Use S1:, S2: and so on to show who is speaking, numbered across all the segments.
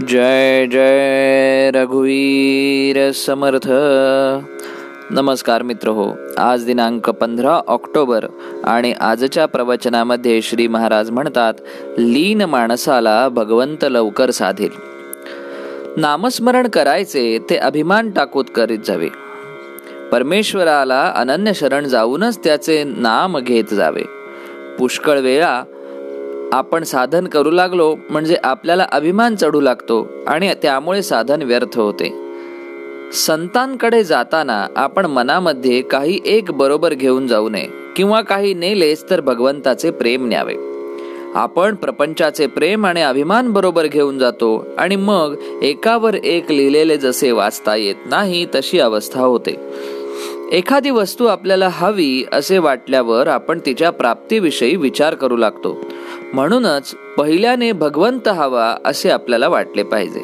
S1: जय जय रघुवीर समर्थ। नमस्कार मित्र हो आज दिनांक पंधरा ऑक्टोबर आणि आजच्या प्रवचनामध्ये श्री महाराज म्हणतात लीन माणसाला भगवंत लवकर साधेल. नामस्मरण करायचे ते अभिमान टाकूत करीत जावे. परमेश्वराला अनन्य शरण जाऊनच त्याचे नाम घेत जावे. पुष्कळ वेळा आपण साधन करू लागलो म्हणजे आपल्याला अभिमान चढू लागतो आणि त्यामुळे साधन व्यर्थ होते. संतांकडे जाताना आपण मनामध्ये काही एक बरोबर घेऊन जाऊ नये किंवा काही नेलेच तर भगवंताचे प्रेम न्यावे. आपण प्रपंचाचे प्रेम आणि अभिमान बरोबर घेऊन जातो आणि मग एकावर एक लिहिलेले जसे वाचता येत नाही तशी अवस्था होते. एखादी वस्तू आपल्याला हवी असे वाटल्यावर आपण तिच्या प्राप्तीविषयी विचार करू लागतो. म्हणूनच पहिल्याने भगवंत हवा असे आपल्याला वाटले पाहिजे.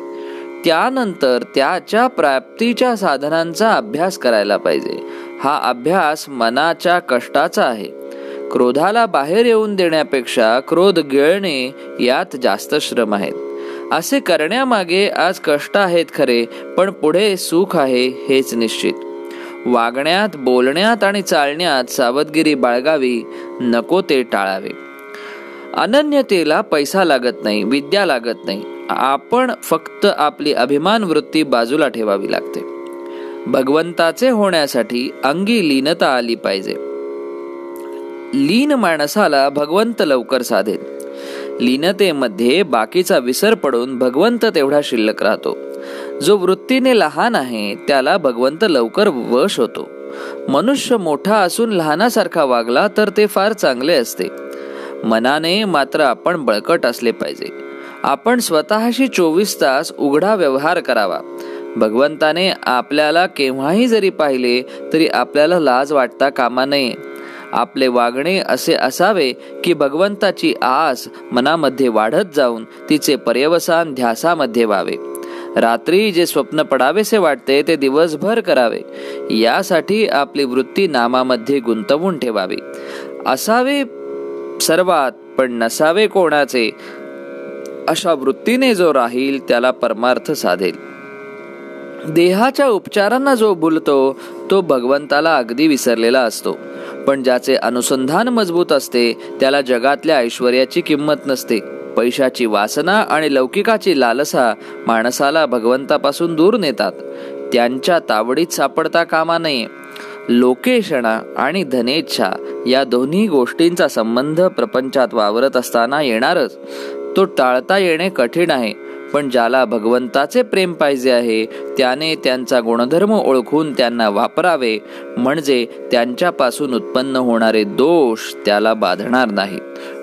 S1: त्यानंतर त्याच्या प्राप्तीच्या साधनांचा अभ्यास करायला पाहिजे. हा अभ्यास मनाच्या कष्टाचा आहे. क्रोधाला बाहेर येऊन देण्यापेक्षा क्रोध गिळणे यात जास्त श्रम आहेत असे करण्यामागे आज कष्ट आहेत खरे पण पुढे सुख आहे हेच निश्चित. वागण्यात बोलण्यात आणि चालण्यात सावधगिरी बाळगावी नको ते टाळावे. अनन्यतेला पैसा लागत नाही विद्या लागत नाही. आपण फक्त आपली अभिमान वृत्ती बाजूला ठेवावी लागते. भगवंताचे होण्यासाठी अंगी लीनता आली पाहिजे. लीन माणसाला भगवंत लवकर साधेल. लीनतेमध्ये बाकीचा विसर पडून भगवंत तेवढा शिल्लक राहतो. जो वृत्तीने लहान आहे त्याला भगवंत लवकर वश होतो. मनुष्य मोठा असून लहानासारखा वागला तर ते फार चांगले असते. मनाने मात्र आपण बळकट असले पाहिजे. आपण स्वतःशी चोवीस तास उघडा व्यवहार करावा. भगवंताने आपल्याला केव्हाही जरी पाहिले तरी आपल्याला लाज वाटता कामा नये. आपले वागणे असे असावे की भगवंताची आस मनामध्ये वाढत जाऊन तिचे पर्यवसान ध्यासामध्ये व्हावे. रात्री जे स्वप्न पडावेसे वाटते ते दिवसभर करावे. यासाठी आपली वृत्ती नामामध्ये गुंतवून ठेवावी. असावे सर्वात पण नसावे कोणाचे? अशा वृत्तीने जो राहील त्याला परमार्थ साधेल. देहाच्या उपचारांना जो बोलतो तो भगवंताला अगदी विसरलेला असतो. पण ज्याचे अनुसंधान मजबूत असते त्याला जगातल्या ऐश्वर्याची किंमत नसते. पैशाची वासना आणि लौकिकाची लालसा माणसाला भगवंतापासून दूर नेतात. त्यांच्या तावडीत सापडता कामा नये. लोकेशणा आणि धनेच्छा या दोन्ही गोष्टींचा संबंध प्रपंचात वावरत असताना येणारच. तो टाळता येणे कठीण आहे. पण ज्याला भगवंताचे प्रेम पाहिजे आहे त्याने त्यांचा गुणधर्म ओळखून त्यांना वापरावे. म्हणजे त्यांच्यापासून उत्पन्न होणारे दोष त्याला बाधणार नाहीत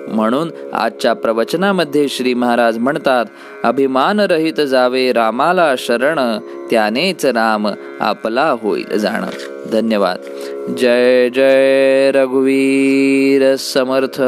S1: म्हणून आजच्या प्रवचनामध्ये श्री महाराज म्हणतात अभिमान रहित जावे रामाला शरण त्यानेच राम आपला होईल जाण. धन्यवाद. जय जय रघुवीर समर्थ.